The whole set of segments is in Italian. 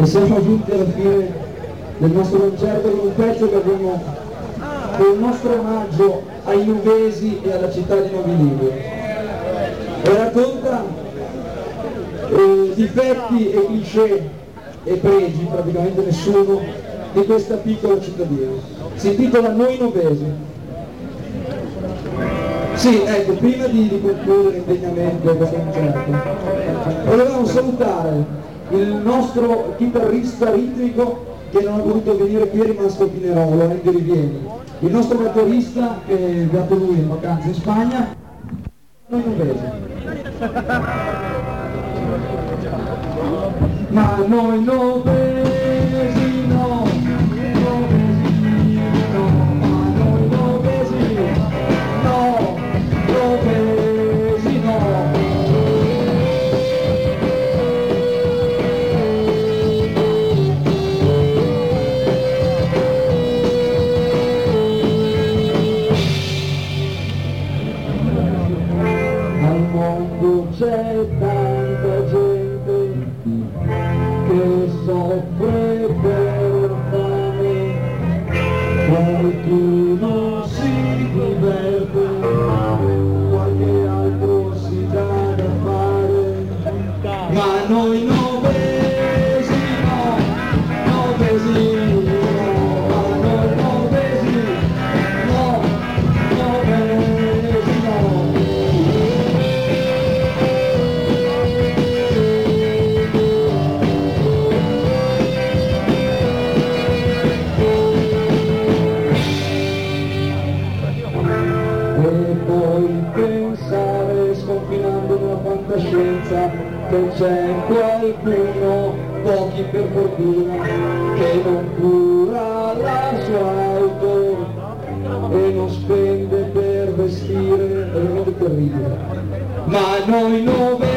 e siamo giunti alla fine del nostro concerto con un pezzo che abbiamo per il nostro omaggio ai Nuvesi e alla città di Novi Ligure e racconta eh, difetti e cliché e pregi, praticamente nessuno, di questa piccola cittadina. Si intitola Noi Novesi. Sì, ecco, prima di, di concludere l'indegnamento del concerto, volevamo salutare il nostro chitarrista ritmico che non ha potuto venire qui, è rimasto a Pinerolo, Enzo Rivieni, il nostro batterista che è andato lui in vacanza in Spagna, noi non vedi. Ma noi non vedi, tanta gente che soffre per fame, qualcuno si diverte, qualche altro si dà da fare, ma noi novesi che c'è qualcuno, pochi per fortuna, che non cura la sua auto e non spende per vestire, è veramente terribile. Ma noi novesi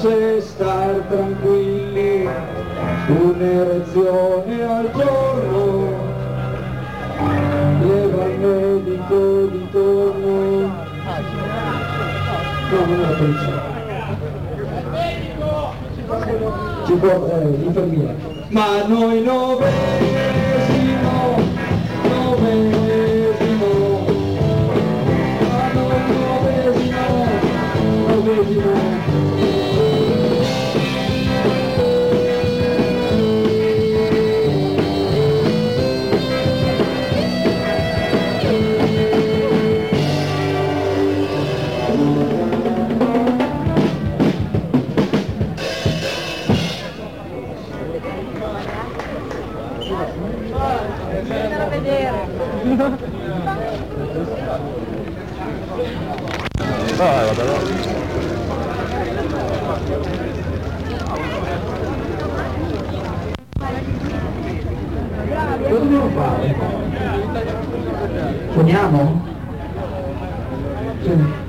piace star tranquilli, un'erezione al giorno, leva il medico d'intorno. No, non la polizia. Ci può, eh, l'infermiera. Ma noi novesi vedere. Cosa dobbiamo fare? Suoniamo? Sì.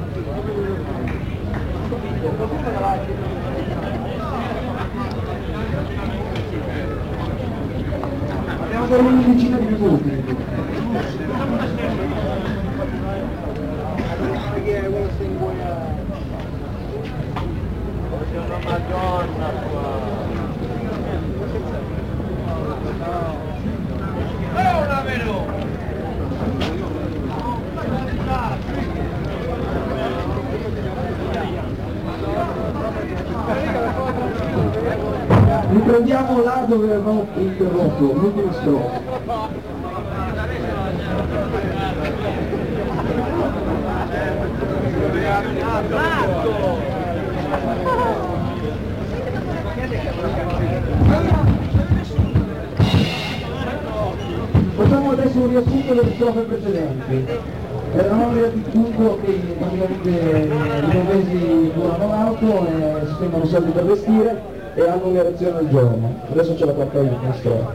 Abbiamo per una decina di minuti. Riprendiamo là dove avevamo interrotto, l'ultima strofa. Facciamo adesso un riassunto delle strofe precedenti. Eravamo arrivati al punto che praticamente i novesi curano l'auto e spendono soldi per vestire e hanno un'erezione al giorno. Adesso ce la porta io, una storia.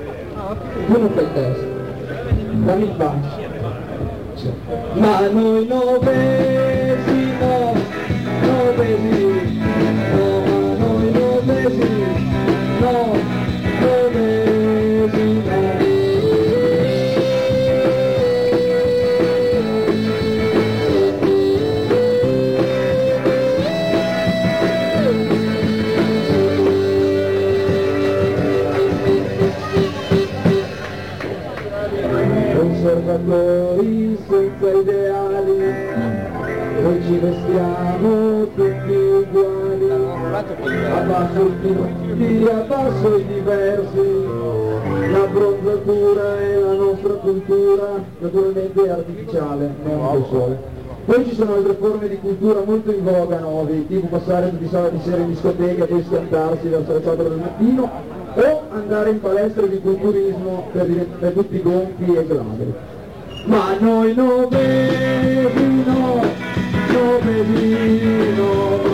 Fai il testo. Dammi il bacio. Ma noi novesi no, Conservatori senza ideali, noi ci vestiamo tutti uguali, abbasso il filo, abbasso i diversi, la bronzatura è la nostra cultura, naturalmente artificiale, non del sole. Poi ci sono altre forme di cultura molto in voga nuovi, tipo passare tutti i sabati sera in discoteca poi schiantarsi verso le 4 del mattino, o andare in palestra di culturismo per, per tutti gonfi e glabri. Ma noi novesi no, novesi no,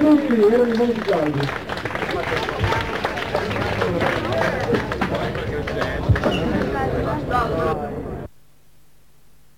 Grazie a tutti, erano i buoni caldi.